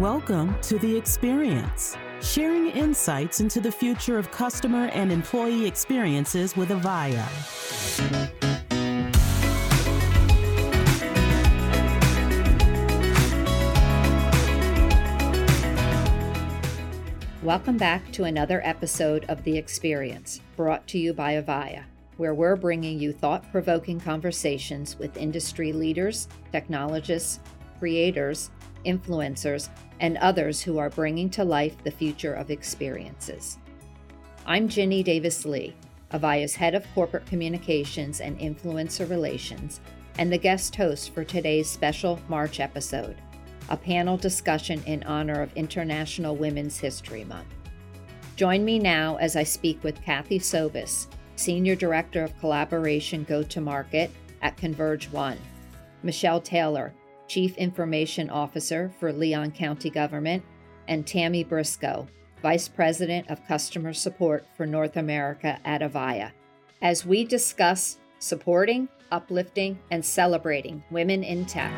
Welcome to The Experience, sharing insights into the future of customer and employee experiences with Avaya. Welcome back to another episode of The Experience, brought to you by Avaya, where we're bringing you thought provoking conversations with industry leaders, technologists, creators, influencers, and others who are bringing to life the future of experiences. I'm Ginny Davis Lee, Avaya's head of corporate communications and influencer relations, and the guest host for today's special March episode a panel discussion in honor of International Women's History Month. Join me now as I speak with Kathy Sobus, Senior Director of Collaboration Go to Market at ConvergeOne, Michelle Taylor, Chief Information Officer for Leon County Government, and Tammie Briscoe, Vice President of Customer Support for North America at Avaya, as we discuss supporting, uplifting, and celebrating women in tech.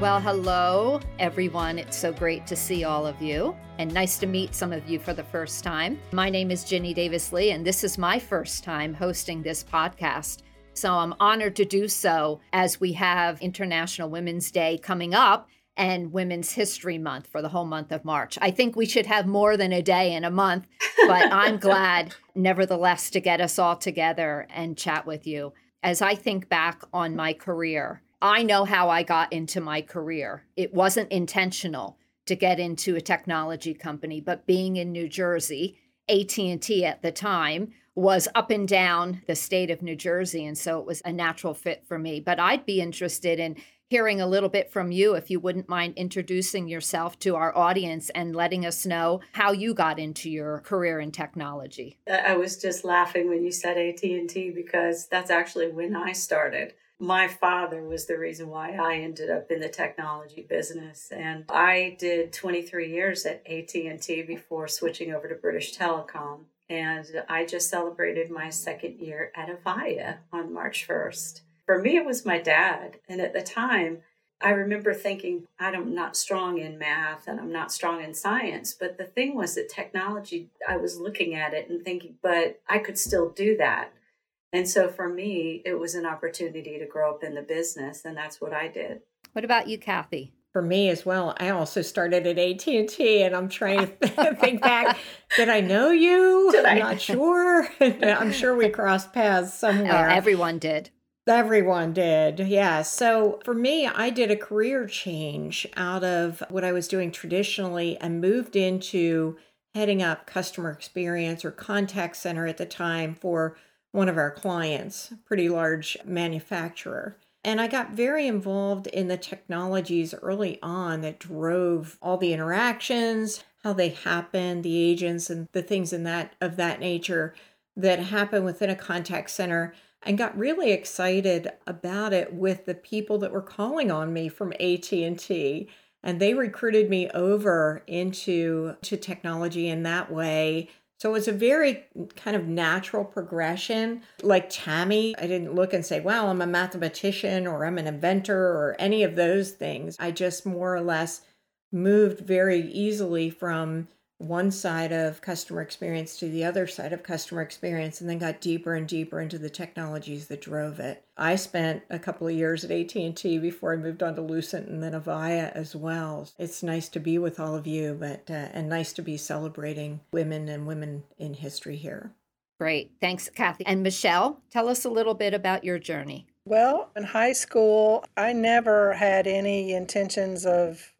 Well, hello, everyone. It's so great to see all of you and nice to meet some of you for the first time. My name is Ginny Davis Lee, and this is my first time hosting this podcast. So I'm honored to do so as we have International Women's Day coming up and Women's History Month for the whole month of March. I think we should have more than a day in a month, but I'm glad, nevertheless, to get us all together and chat with you. As I think back on my career, I know how I got into my career. It wasn't intentional to get into a technology company, but being in New Jersey, AT&T at the time was up and down the state of New Jersey and so it was a natural fit for me. But I'd be interested in hearing a little bit from you if you wouldn't mind introducing yourself to our audience and letting us know how you got into your career in technology. I was just laughing when you said AT&T because that's actually when I started my father was the reason why I ended up in the technology business and I did 23 years at AT&T before switching over to British Telecom and I just celebrated my second year at Avaya on March 1st. For me it was my dad and at the time I remember thinking I'm not strong in math and I'm not strong in science but the thing was that technology I was looking at it and thinking but I could still do that and so for me, it was an opportunity to grow up in the business, and that's what I did. What about you, Kathy? For me as well, I also started at AT and I'm trying to think back. Did I know you? Did I'm I? not sure. I'm sure we crossed paths oh, somewhere. Oh, everyone did. Everyone did, yeah. So for me, I did a career change out of what I was doing traditionally and moved into heading up customer experience or contact center at the time for one of our clients, pretty large manufacturer. And I got very involved in the technologies early on that drove all the interactions, how they happen, the agents and the things in that of that nature that happen within a contact center and got really excited about it with the people that were calling on me from AT&T and they recruited me over into to technology in that way so it's a very kind of natural progression. Like Tammie, I didn't look and say, well, I'm a mathematician or I'm an inventor or any of those things. I just more or less moved very easily from one side of customer experience to the other side of customer experience and then got deeper and deeper into the technologies that drove it. I spent a couple of years at AT&T before I moved on to Lucent and then Avaya as well. It's nice to be with all of you but uh, and nice to be celebrating women and women in history here. Great. Thanks Kathy. And Michelle, tell us a little bit about your journey. Well, in high school, I never had any intentions of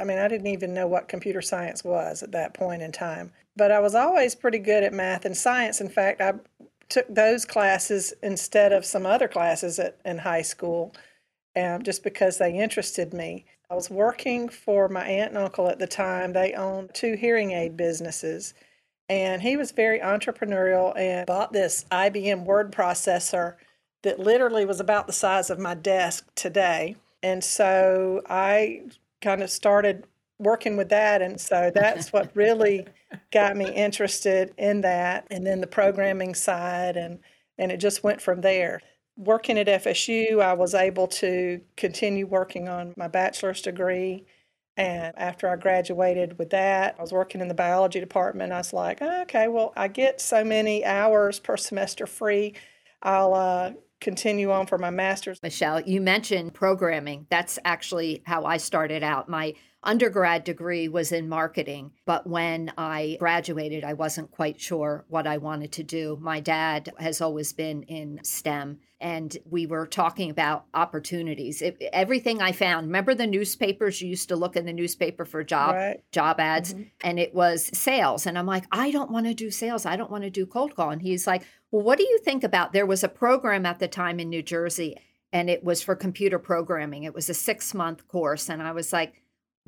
I mean, I didn't even know what computer science was at that point in time. But I was always pretty good at math and science. In fact, I took those classes instead of some other classes at, in high school um, just because they interested me. I was working for my aunt and uncle at the time. They owned two hearing aid businesses. And he was very entrepreneurial and bought this IBM word processor that literally was about the size of my desk today. And so I kind of started working with that. And so that's what really got me interested in that. And then the programming side, and, and it just went from there. working at FSU, I was able to continue working on my bachelor's degree. And after I graduated with that, I was working in the biology department. I was like, oh, okay, well, I get so many hours per semester free. I'll uh, continue on for my master's. Michelle, you mentioned programming. That's actually how I started out. My undergrad degree was in marketing, but when I graduated, I wasn't quite sure what I wanted to do. My dad has always been in STEM, and we were talking about opportunities. It, everything I found, remember the newspapers? You used to look in the newspaper for job Right. job ads, Mhm. and it was sales. And I'm like, I don't want to do sales. I don't want to do cold call. And he's like, Well, what do you think about? There was a program at the time in New Jersey, and it was for computer programming. It was a six month course, and I was like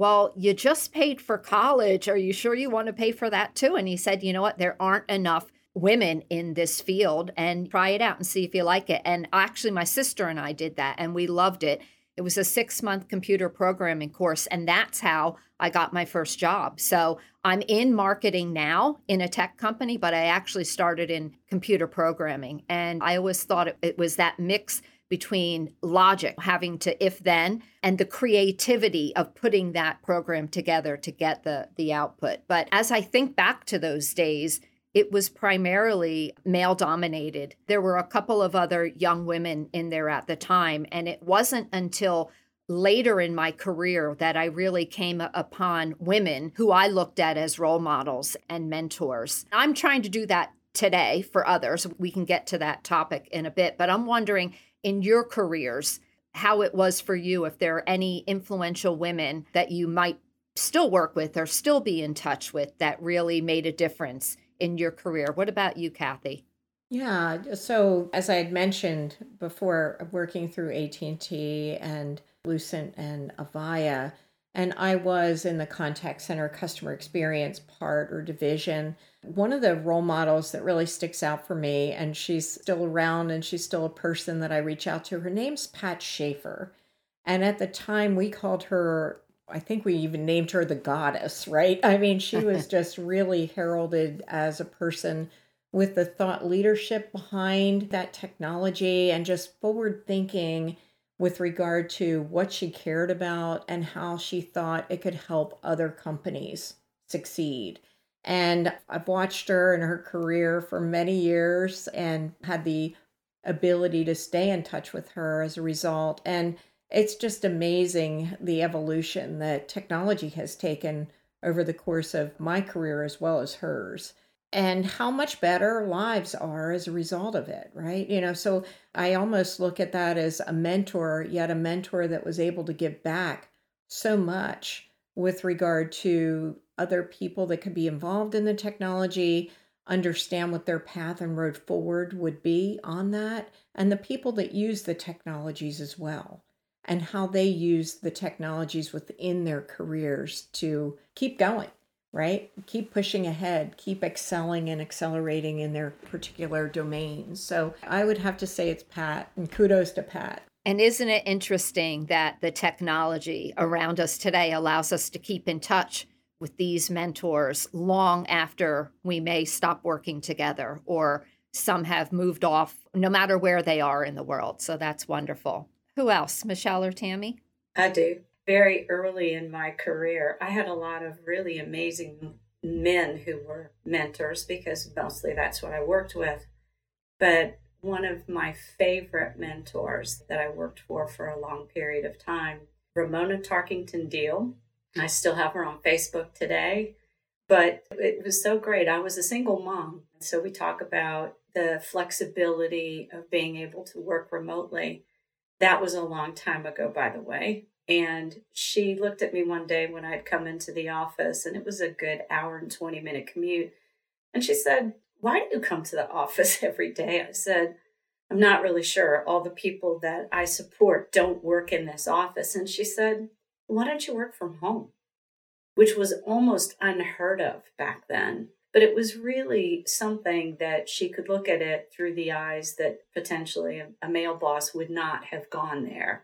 well, you just paid for college. Are you sure you want to pay for that too? And he said, you know what? There aren't enough women in this field and try it out and see if you like it. And actually, my sister and I did that and we loved it. It was a six month computer programming course. And that's how I got my first job. So I'm in marketing now in a tech company, but I actually started in computer programming. And I always thought it, it was that mix between logic, having to if then, and the creativity of putting that program together to get the, the output. But as I think back to those days, it was primarily male dominated. There were a couple of other young women in there at the time, and it wasn't until later in my career that I really came upon women who I looked at as role models and mentors. I'm trying to do that today for others. We can get to that topic in a bit, but I'm wondering in your careers how it was for you if there are any influential women that you might still work with or still be in touch with that really made a difference in your career. What about you, Kathy? Yeah, so as I had mentioned before, working through AT&T and Lucent and Avaya, and I was in the contact center customer experience part or division. One of the role models that really sticks out for me, and she's still around and she's still a person that I reach out to, her name's Pat Schaefer. And at the time, we called her, I think we even named her the goddess, right? I mean, she was just really heralded as a person with the thought leadership behind that technology and just forward thinking with regard to what she cared about and how she thought it could help other companies succeed. And I've watched her and her career for many years and had the ability to stay in touch with her as a result. And it's just amazing the evolution that technology has taken over the course of my career as well as hers and how much better lives are as a result of it, right? You know, so I almost look at that as a mentor, yet a mentor that was able to give back so much with regard to other people that could be involved in the technology, understand what their path and road forward would be on that, and the people that use the technologies as well, and how they use the technologies within their careers to keep going right? Keep pushing ahead, keep excelling and accelerating in their particular domains. So I would have to say it's Pat, and kudos to Pat. And isn't it interesting that the technology around us today allows us to keep in touch with these mentors long after we may stop working together or some have moved off, no matter where they are in the world. So that's wonderful. Who else, Michelle or Tammie? I do. Very early in my career, I had a lot of really amazing men who were mentors because mostly that's what I worked with. But one of my favorite mentors that I worked for for a long period of time, Ramona Tarkington Deal. I still have her on Facebook today, but it was so great. I was a single mom. So we talk about the flexibility of being able to work remotely. That was a long time ago, by the way. And she looked at me one day when I'd come into the office, and it was a good hour and 20 minute commute. And she said, Why do you come to the office every day? I said, I'm not really sure. All the people that I support don't work in this office. And she said, Why don't you work from home? Which was almost unheard of back then. But it was really something that she could look at it through the eyes that potentially a male boss would not have gone there.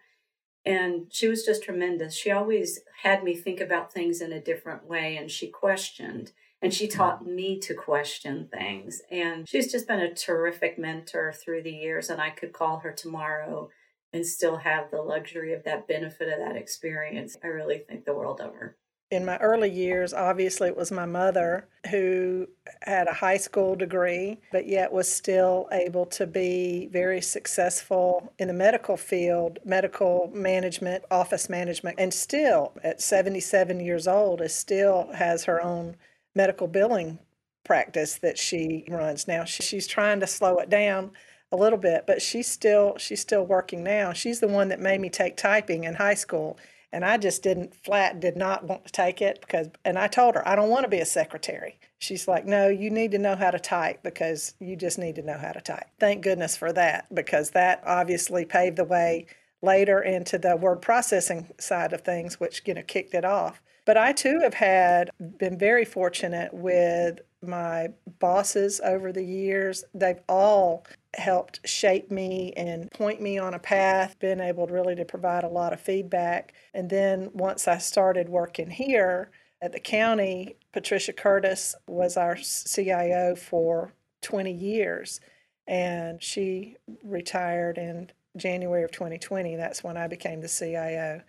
And she was just tremendous. She always had me think about things in a different way and she questioned. and she mm-hmm. taught me to question things. And she's just been a terrific mentor through the years. And I could call her tomorrow and still have the luxury of that benefit of that experience. I really think the world of her. In my early years, obviously, it was my mother who had a high school degree, but yet was still able to be very successful in the medical field, medical management, office management, and still at 77 years old, is still has her own medical billing practice that she runs now. She's trying to slow it down a little bit, but she's still she's still working now. She's the one that made me take typing in high school, and I just didn't flat did not want to take it because and I told her I don't want to be a secretary. She's like, "No, you need to know how to type because you just need to know how to type." Thank goodness for that because that obviously paved the way later into the word processing side of things, which you know kicked it off. But I too have had been very fortunate with my bosses over the years. They've all helped shape me and point me on a path, been able really to provide a lot of feedback. And then once I started working here at the county, Patricia Curtis was our CIO for 20 years. And she retired in January of 2020. That's when I became the CIO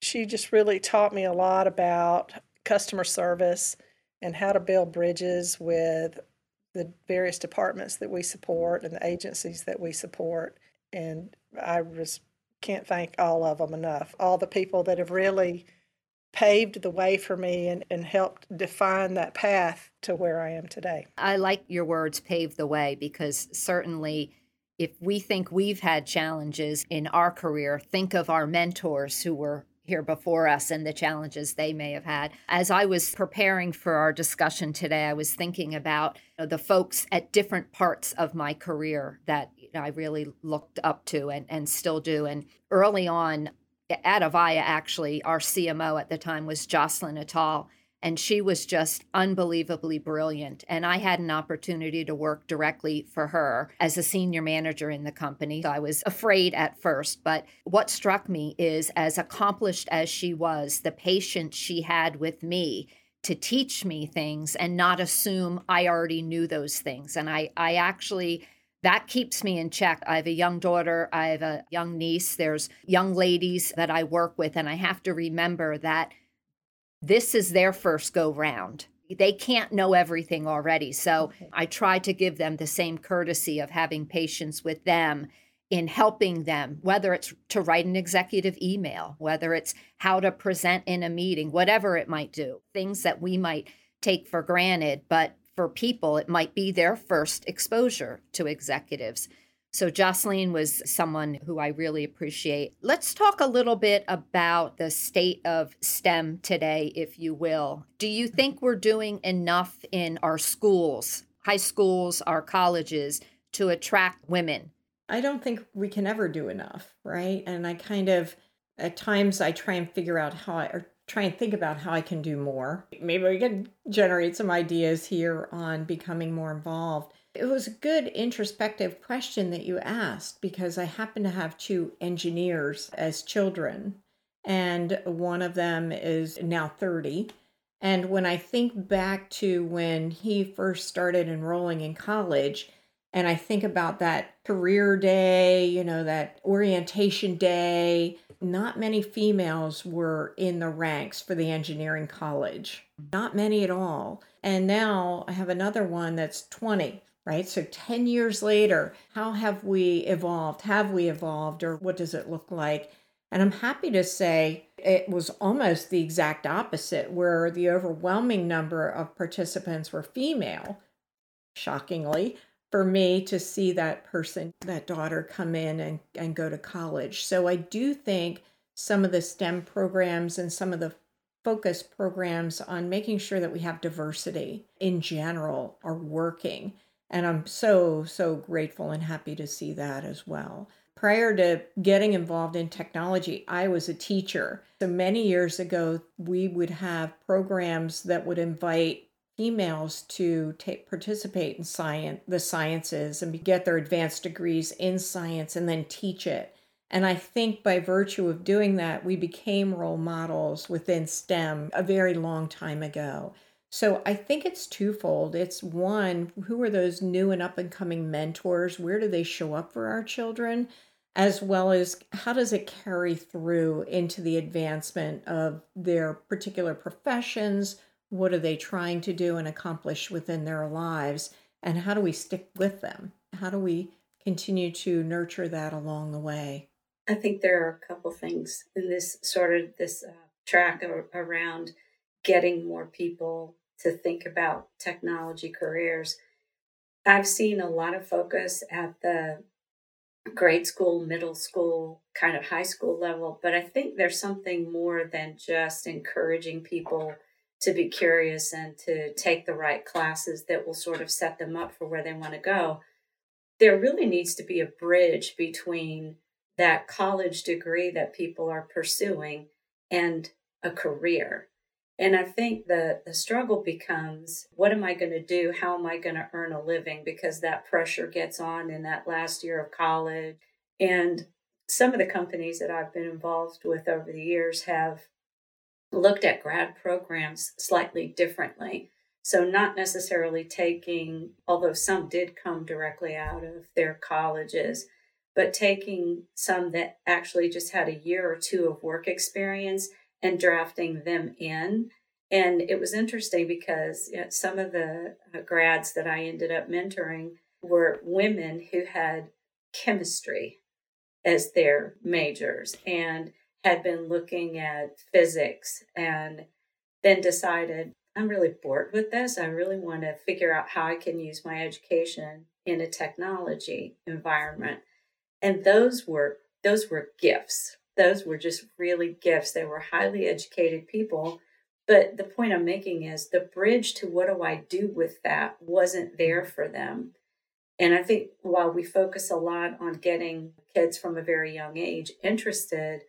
she just really taught me a lot about customer service and how to build bridges with the various departments that we support and the agencies that we support. And I just can't thank all of them enough. All the people that have really paved the way for me and, and helped define that path to where I am today. I like your words, pave the way, because certainly if we think we've had challenges in our career, think of our mentors who were here before us and the challenges they may have had. As I was preparing for our discussion today, I was thinking about you know, the folks at different parts of my career that you know, I really looked up to and, and still do. And early on at Avaya, actually, our CMO at the time was Jocelyn Attal and she was just unbelievably brilliant. And I had an opportunity to work directly for her as a senior manager in the company. I was afraid at first, but what struck me is as accomplished as she was, the patience she had with me to teach me things and not assume I already knew those things. And I, I actually that keeps me in check. I have a young daughter, I have a young niece, there's young ladies that I work with, and I have to remember that this is their first go round. They can't know everything already. So okay. I try to give them the same courtesy of having patience with them in helping them, whether it's to write an executive email, whether it's how to present in a meeting, whatever it might do, things that we might take for granted, but for people, it might be their first exposure to executives. So, Jocelyn was someone who I really appreciate. Let's talk a little bit about the state of STEM today, if you will. Do you think we're doing enough in our schools, high schools, our colleges, to attract women? I don't think we can ever do enough, right? And I kind of, at times, I try and figure out how I, or try and think about how I can do more. Maybe we can generate some ideas here on becoming more involved. It was a good introspective question that you asked because I happen to have two engineers as children, and one of them is now 30. And when I think back to when he first started enrolling in college, and I think about that career day, you know, that orientation day, not many females were in the ranks for the engineering college. Not many at all. And now I have another one that's 20 right? So 10 years later, how have we evolved? Have we evolved, or what does it look like? And I'm happy to say it was almost the exact opposite, where the overwhelming number of participants were female, shockingly, for me to see that person, that daughter, come in and, and go to college. So I do think some of the STEM programs and some of the focus programs on making sure that we have diversity in general are working. And I'm so, so grateful and happy to see that as well. Prior to getting involved in technology, I was a teacher. So many years ago, we would have programs that would invite females to take participate in science the sciences and get their advanced degrees in science and then teach it and i think by virtue of doing that we became role models within stem a very long time ago So I think it's twofold. It's one, who are those new and up and coming mentors? Where do they show up for our children? As well as how does it carry through into the advancement of their particular professions? What are they trying to do and accomplish within their lives? And how do we stick with them? How do we continue to nurture that along the way? I think there are a couple things in this sort of this uh, track around getting more people to think about technology careers. I've seen a lot of focus at the grade school, middle school, kind of high school level, but I think there's something more than just encouraging people to be curious and to take the right classes that will sort of set them up for where they want to go. There really needs to be a bridge between that college degree that people are pursuing and a career. And I think the, the struggle becomes what am I going to do? How am I going to earn a living? Because that pressure gets on in that last year of college. And some of the companies that I've been involved with over the years have looked at grad programs slightly differently. So, not necessarily taking, although some did come directly out of their colleges, but taking some that actually just had a year or two of work experience and drafting them in. And it was interesting because you know, some of the uh, grads that I ended up mentoring were women who had chemistry as their majors and had been looking at physics and then decided I'm really bored with this. I really want to figure out how I can use my education in a technology environment. And those were those were gifts those were just really gifts. They were highly educated people. But the point I'm making is the bridge to what do I do with that wasn't there for them. And I think while we focus a lot on getting kids from a very young age interested,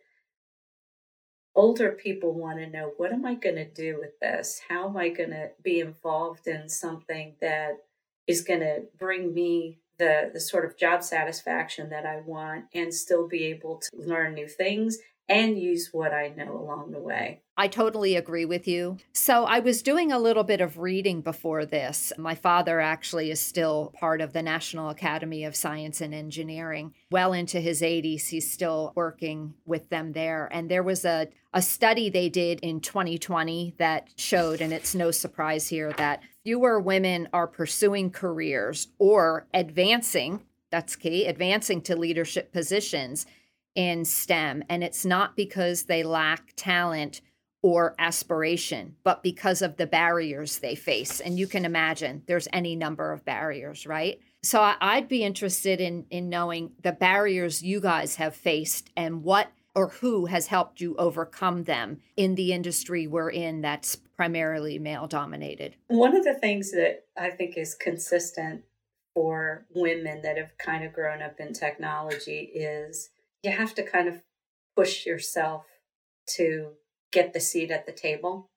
older people want to know what am I going to do with this? How am I going to be involved in something that is going to bring me the the sort of job satisfaction that I want and still be able to learn new things and use what I know along the way. I totally agree with you. So, I was doing a little bit of reading before this. My father actually is still part of the National Academy of Science and Engineering. Well into his 80s, he's still working with them there. And there was a, a study they did in 2020 that showed, and it's no surprise here, that fewer women are pursuing careers or advancing. That's key, advancing to leadership positions in STEM. And it's not because they lack talent or aspiration, but because of the barriers they face. And you can imagine there's any number of barriers, right? So I'd be interested in in knowing the barriers you guys have faced and what or who has helped you overcome them in the industry we're in that's primarily male dominated. One of the things that I think is consistent for women that have kind of grown up in technology is you have to kind of push yourself to get the seat at the table.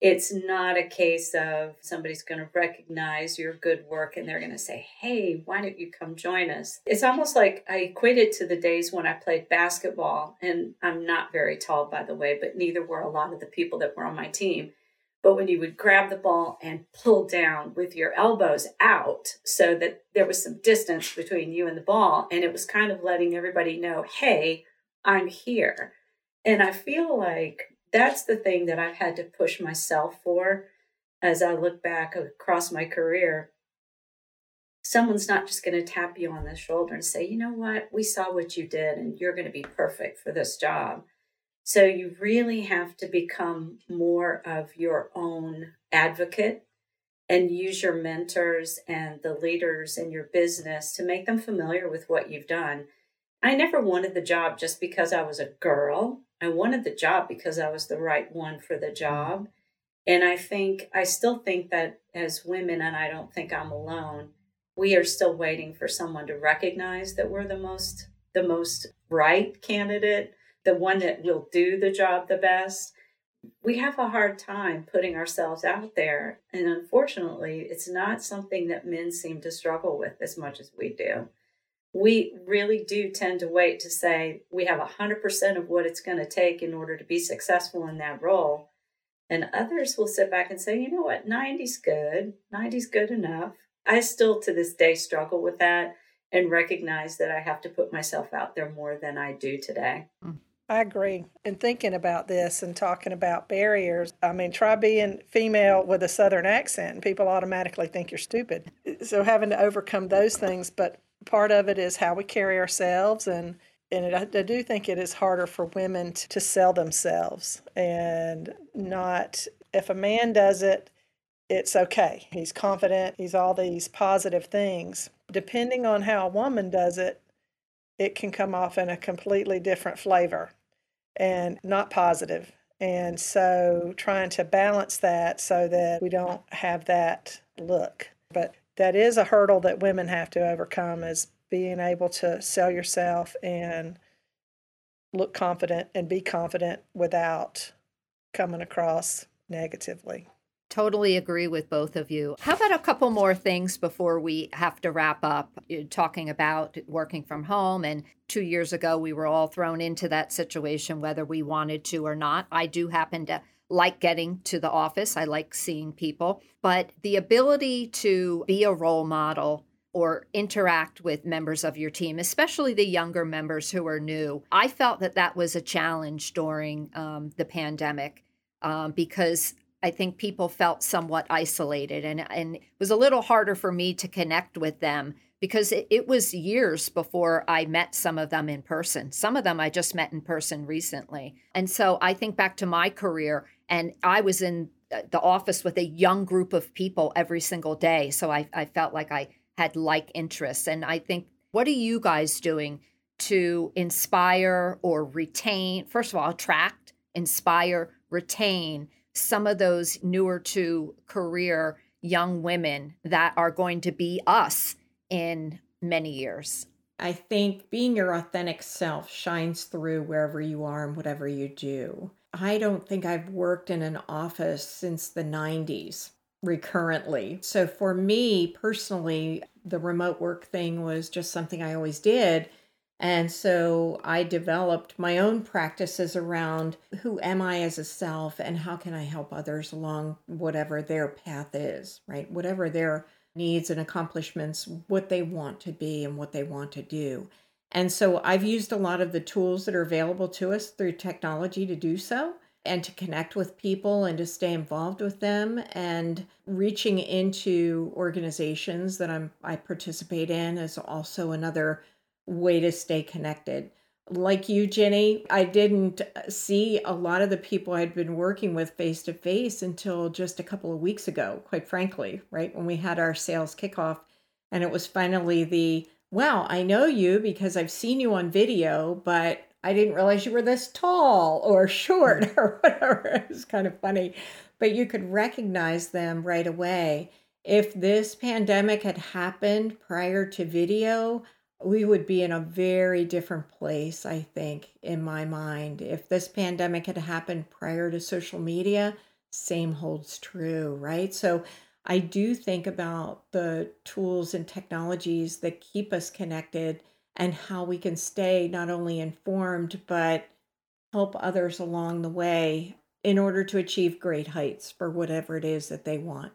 It's not a case of somebody's going to recognize your good work and they're going to say, Hey, why don't you come join us? It's almost like I equate it to the days when I played basketball. And I'm not very tall, by the way, but neither were a lot of the people that were on my team. But when you would grab the ball and pull down with your elbows out so that there was some distance between you and the ball, and it was kind of letting everybody know, hey, I'm here. And I feel like that's the thing that I've had to push myself for as I look back across my career. Someone's not just going to tap you on the shoulder and say, you know what, we saw what you did and you're going to be perfect for this job. So you really have to become more of your own advocate and use your mentors and the leaders in your business to make them familiar with what you've done. I never wanted the job just because I was a girl. I wanted the job because I was the right one for the mm-hmm. job. And I think, I still think that as women, and I don't think I'm alone, we are still waiting for someone to recognize that we're the most, the most right candidate the one that will do the job the best, we have a hard time putting ourselves out there. And unfortunately, it's not something that men seem to struggle with as much as we do. We really do tend to wait to say we have 100% of what it's going to take in order to be successful in that role. And others will sit back and say, you know what, 90's good, 90's good enough. I still to this day struggle with that and recognize that I have to put myself out there more than I do today. Mm. I agree. And thinking about this and talking about barriers, I mean, try being female with a Southern accent and people automatically think you're stupid. So having to overcome those things, but part of it is how we carry ourselves and and it, I do think it is harder for women to, to sell themselves and not if a man does it it's okay. He's confident he's all these positive things. Depending on how a woman does it it can come off in a completely different flavor and not positive. And so trying to balance that so that we don't have that look. But that is a hurdle that women have to overcome is being able to sell yourself and look confident and be confident without coming across negatively. Totally agree with both of you. How about a couple more things before we have to wrap up? Talking about working from home, and two years ago, we were all thrown into that situation, whether we wanted to or not. I do happen to like getting to the office, I like seeing people, but the ability to be a role model or interact with members of your team, especially the younger members who are new. I felt that that was a challenge during um, the pandemic um, because I think people felt somewhat isolated, and, and it was a little harder for me to connect with them because it, it was years before I met some of them in person. Some of them I just met in person recently. And so I think back to my career, and I was in the office with a young group of people every single day. So I, I felt like I had like interests. And I think, what are you guys doing to inspire or retain, first of all, attract, inspire, retain some of those newer to career young women that are going to be us in many years? I think being your authentic self shines through wherever you are and whatever you do. I don't think I've worked in an office since the 90s recurrently. So for me personally, the remote work thing was just something I always did. And so I developed my own practices around who am I as a self and how can I help others along whatever their path is, right? Whatever their needs and accomplishments, what they want to be and what they want to do. And so I've used a lot of the tools that are available to us through technology to do so and to connect with people and to stay involved with them and reaching into organizations that I'm I participate in is also another way to stay connected. Like you, Ginny, I didn't uh, see a lot of the people I'd been working with face to face until just a couple of weeks ago, quite frankly, right? When we had our sales kickoff. And it was finally the, well, I know you because I've seen you on video, but I didn't realize you were this tall or short mm. or whatever. It was kind of funny, but you could recognize them right away. If this pandemic had happened prior to video, we would be in a very different place, I think, in my mind. If this pandemic had happened prior to social media, same holds true, right? So I do think about the tools and technologies that keep us connected and how we can stay not only informed, but help others along the way in order to achieve great heights for whatever it is that they want.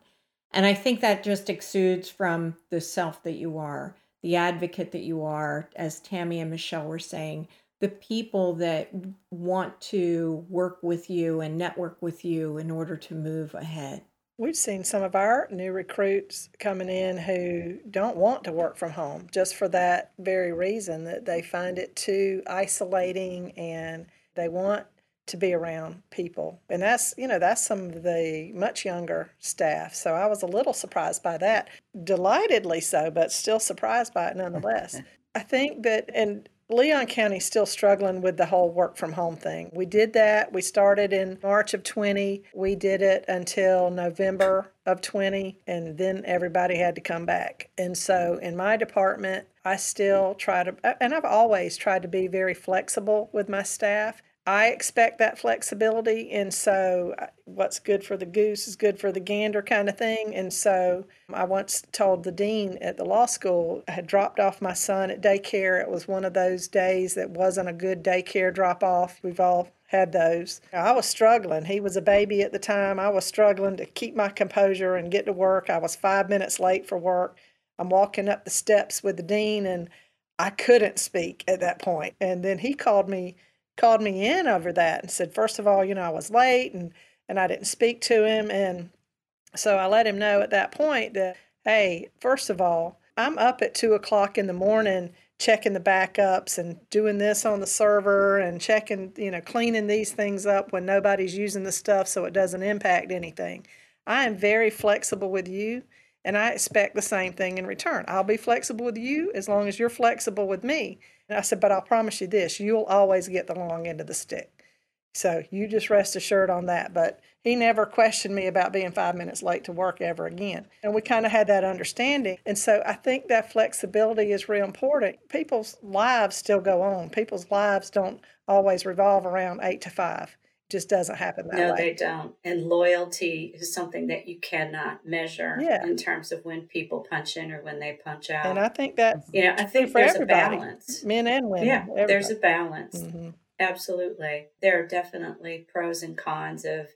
And I think that just exudes from the self that you are, the advocate that you are, as Tammie and Michelle were saying, the people that want to work with you and network with you in order to move ahead. We've seen some of our new recruits coming in who don't want to work from home just for that very reason that they find it too isolating and they want to be around people. And that's, you know, that's some of the much younger staff. So I was a little surprised by that. Delightedly so, but still surprised by it nonetheless. I think that, and Leon County's still struggling with the whole work from home thing. We did that. We started in March of 20. We did it until November of 20, and then everybody had to come back. And so in my department, I still try to, and I've always tried to be very flexible with my staff. I expect that flexibility. And so, uh, what's good for the goose is good for the gander, kind of thing. And so, I once told the dean at the law school, I had dropped off my son at daycare. It was one of those days that wasn't a good daycare drop off. We've all had those. I was struggling. He was a baby at the time. I was struggling to keep my composure and get to work. I was five minutes late for work. I'm walking up the steps with the dean and I couldn't speak at that point. And then he called me called me in over that and said, first of all, you know, I was late and and I didn't speak to him. And so I let him know at that point that, hey, first of all, I'm up at two o'clock in the morning checking the backups and doing this on the server and checking, you know, cleaning these things up when nobody's using the stuff so it doesn't impact anything. I am very flexible with you and I expect the same thing in return. I'll be flexible with you as long as you're flexible with me. And I said, but I'll promise you this you'll always get the long end of the stick. So you just rest assured on that. But he never questioned me about being five minutes late to work ever again. And we kind of had that understanding. And so I think that flexibility is real important. People's lives still go on, people's lives don't always revolve around eight to five. Just doesn't happen that no, way. they don't. And loyalty is something that you cannot measure Yeah. in terms of when people punch in or when they punch out. And I think that you know, I think for there's everybody, a balance. men and women. Yeah, there's a everybody. balance. Mhm. Absolutely. There are definitely pros and cons of,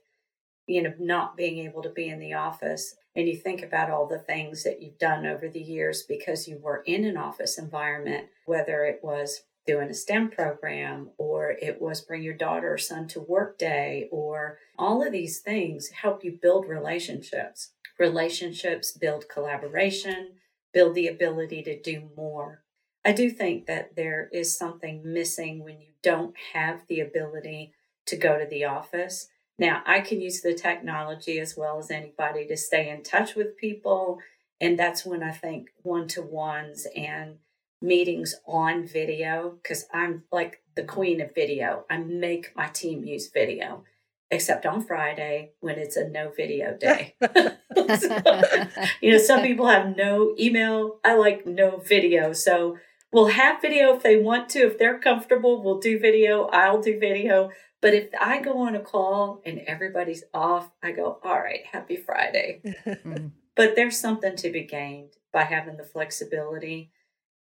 you know, not being able to be in the office. And you think about all the things that you've done over the years because you were in an office environment, whether it was doing a STEM program or it was bring your daughter or son to work day or all of these things help you build relationships. Relationships build collaboration, build the ability to do more. I do think that there is something missing when you don't have the ability to go to the office. Now, I can use the technology as well as anybody to stay in touch with people. And that's when I think one to ones and meetings on video, because I'm like the queen of video. I make my team use video, except on Friday when it's a no video day. you know, some people have no email. I like no video. So we'll have video if they want to. If they're comfortable, we'll do video. I'll do video. But if I go on a call and everybody's off, I go, all right, happy Friday. But there's something to be gained by having the flexibility.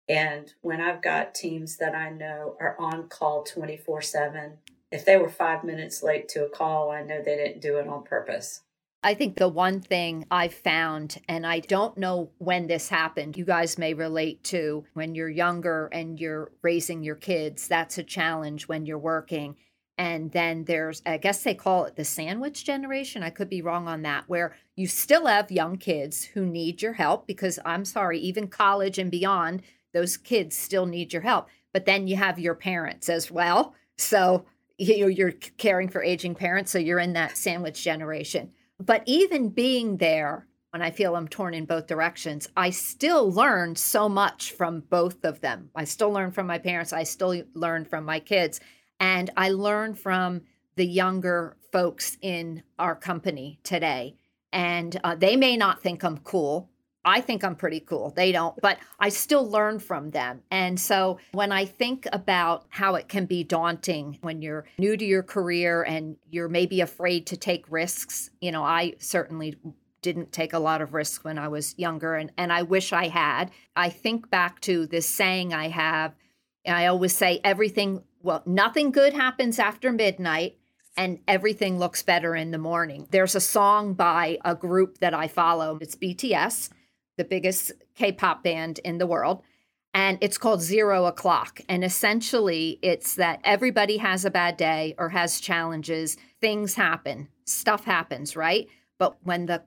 And when I've got teams that I know are on call 24 7, if they were five minutes late to a call, I know they didn't do it on purpose. I think the one thing I found, and I don't know when this happened, you guys may relate to when you're younger and you're raising your kids, that's a challenge when you're working. And then there's, I guess they call it the sandwich generation. I could be wrong on that, where you still have young kids who need your help because I'm sorry, even college and beyond, those kids still need your help. But then you have your parents as well. So you know, you're caring for aging parents. So you're in that sandwich generation. But even being there, when I feel I'm torn in both directions, I still learn so much from both of them. I still learn from my parents. I still learn from my kids. And I learn from the younger folks in our company today. And uh, they may not think I'm cool. I think I'm pretty cool. They don't, but I still learn from them. And so when I think about how it can be daunting when you're new to your career and you're maybe afraid to take risks, you know, I certainly didn't take a lot of risks when I was younger and, and I wish I had. I think back to this saying I have, and I always say everything, well, nothing good happens after midnight and everything looks better in the morning. There's a song by a group that I follow. It's BTS the biggest K pop band in the world. And it's called Zero O'Clock. And essentially, it's that everybody has a bad day or has challenges, things happen, stuff happens, right? But when the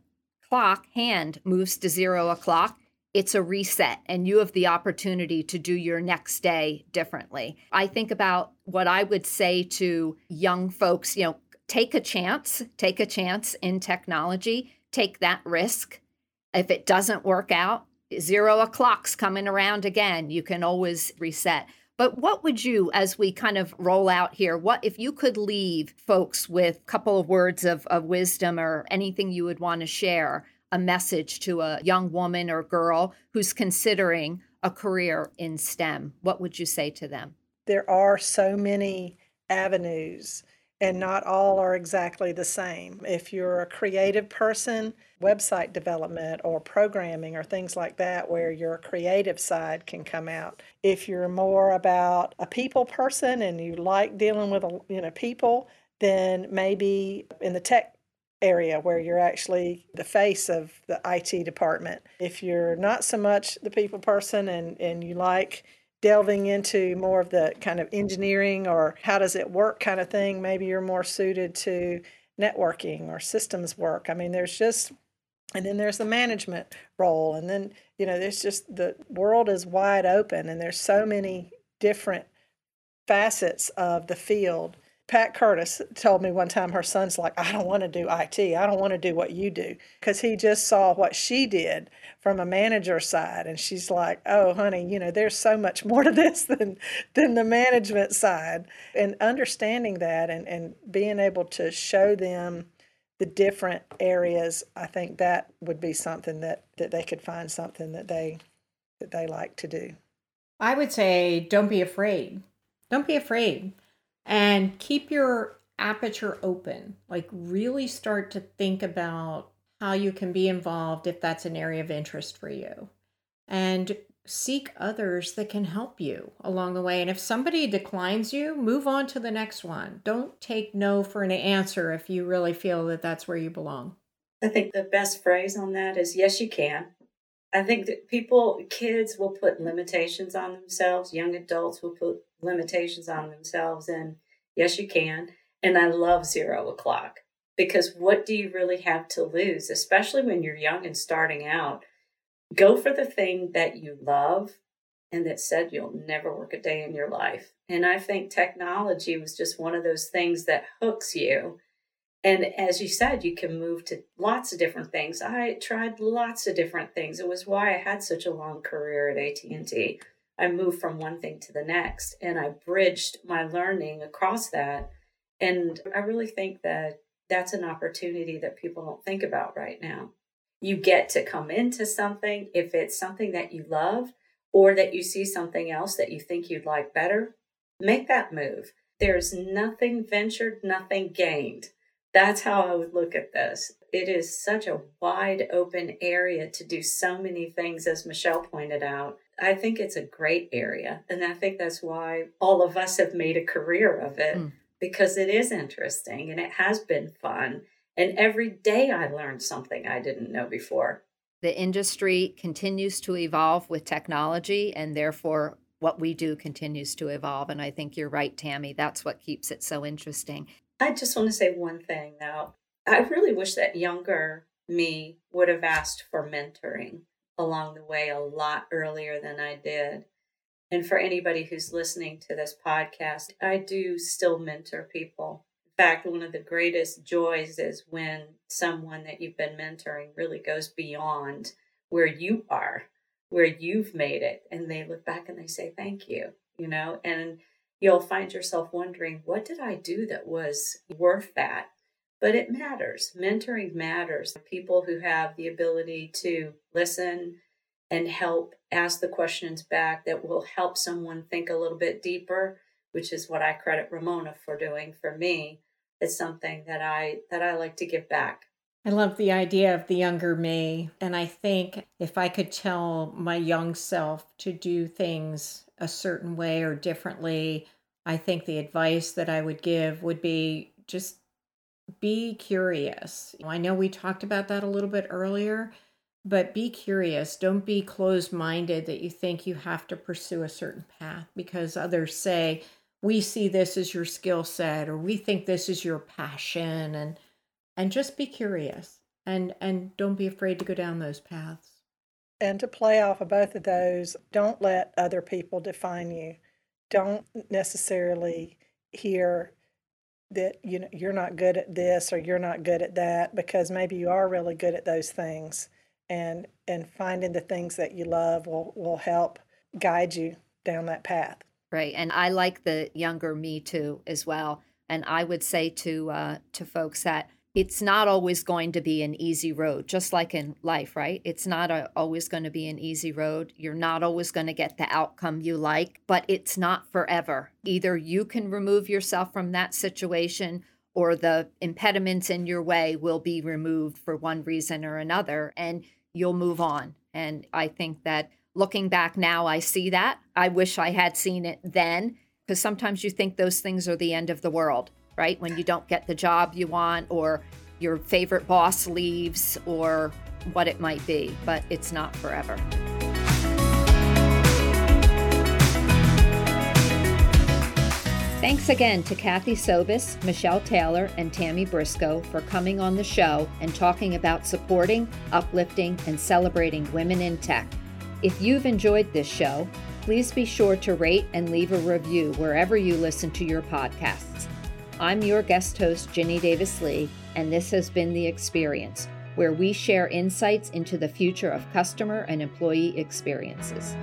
clock hand moves to zero o'clock, it's a reset and you have the opportunity to do your next day differently. I think about what I would say to young folks, you know, take a chance, take a chance in technology, take that risk if it doesn't work out, zero o'clock's coming around again. You can always reset. But what would you, as we kind of roll out here, what if you could leave folks with a couple of words of, of wisdom or anything you would want to share, a message to a young woman or girl who's considering a career in STEM? What would you say to them? There are so many avenues and not all are exactly the same. If you're a creative person, website development or programming or things like that, where your creative side can come out. If you're more about a people person and you like dealing with you know people, then maybe in the tech area where you're actually the face of the IT department. If you're not so much the people person and, and you like delving into more of the kind of engineering or how does it work kind of thing, maybe you're more suited to networking or systems work. I mean, there's just, and then there's the management role. And then, you know, there's just the world is wide open and there's so many different facets of the field Pat Curtis told me one time her son's like, I don't want to do IT. I don't want to do what you do. Because he just saw what she did from a manager side. And she's like, oh, honey, you know, there's so much more to this than, than the management side. And understanding that and, and being able to show them the different areas, I think that would be something that, that they could find something that they that they like to do. I would say don't be afraid. Don't be afraid and keep your aperture open. Like, really start to think about how you can be involved if that's an area of interest for you. And seek others that can help you along the way. And if somebody declines you, move on to the next one. Don't take no for an answer if you really feel that that's where you belong. I think the best phrase on that is yes, you can. I think that people, kids will put limitations on themselves, young adults will put limitations on themselves. And yes, you can. And I love zero o'clock because what do you really have to lose, especially when you're young and starting out? Go for the thing that you love and that said you'll never work a day in your life. And I think technology was just one of those things that hooks you. And as you said, you can move to lots of different things. I tried lots of different things. It was why I had such a long career at AT&T. I moved from one thing to the next and I bridged my learning across that. And I really think that that's an opportunity that people don't think about right now. You get to come into something if it's something that you love or that you see something else that you think you'd like better, make that move. There's nothing ventured, nothing gained. That's how I would look at this. It is such a wide open area to do so many things, as Michelle pointed out. I think it's a great area. And I think that's why all of us have made a career of it mm. because it is interesting and it has been fun. And every day I learned something I didn't know before. The industry continues to evolve with technology, and therefore, what we do continues to evolve. And I think you're right, Tammie. That's what keeps it so interesting. I just want to say one thing though. I really wish that younger me would have asked for mentoring along the way a lot earlier than I did. And for anybody who's listening to this podcast, I do still mentor people. In fact, one of the greatest joys is when someone that you've been mentoring really goes beyond where you are, where you've made it, and they look back and they say, Thank you, you know, and you'll find yourself wondering, What did I do that was worth that? but it matters. Mentoring matters. People who have the ability to listen and help ask the questions back that will help someone think a little bit deeper, which is what I credit Ramona for doing for me. It's something that I that I like to give back. I love the idea of the younger me. And I think if I could tell my young self to do things a certain way or differently, I think the advice that I would give would be just be curious. I know we talked about that a little bit earlier, but be curious. Don't be closed minded that you think you have to pursue a certain path because others say, we see this as your skill set or we think this is your passion and and just be curious and and don't be afraid to go down those paths and to play off of both of those don't let other people define you. Don't necessarily hear that you know you're not good at this or you're not good at that because maybe you are really good at those things and and finding the things that you love will will help guide you down that path. Right and i like the younger me too as well and i would say to uh, to folks that it's not always going to be an easy road, just like in life, right? It's not a, always going to be an easy road. You're not always going to get the outcome you like, but it's not forever. Either you can remove yourself from that situation or the impediments in your way will be removed for one reason or another, and you'll move on. And I think that looking back now, I see that. I wish I had seen it then, because sometimes you think those things are the end of the world right? When you don't get the job you want, or your favorite boss leaves, or what it might be, but it's not forever. Thanks again to Kathy Sobus, Michelle Taylor, and Tammie Briscoe for coming on the show and talking about supporting, uplifting, and celebrating women in tech. If you've enjoyed this show, please be sure to rate and leave a review wherever you listen to your podcasts. I'm your guest host, Ginny Davis Lee, and this has been The Experience, where we share insights into the future of customer and employee experiences.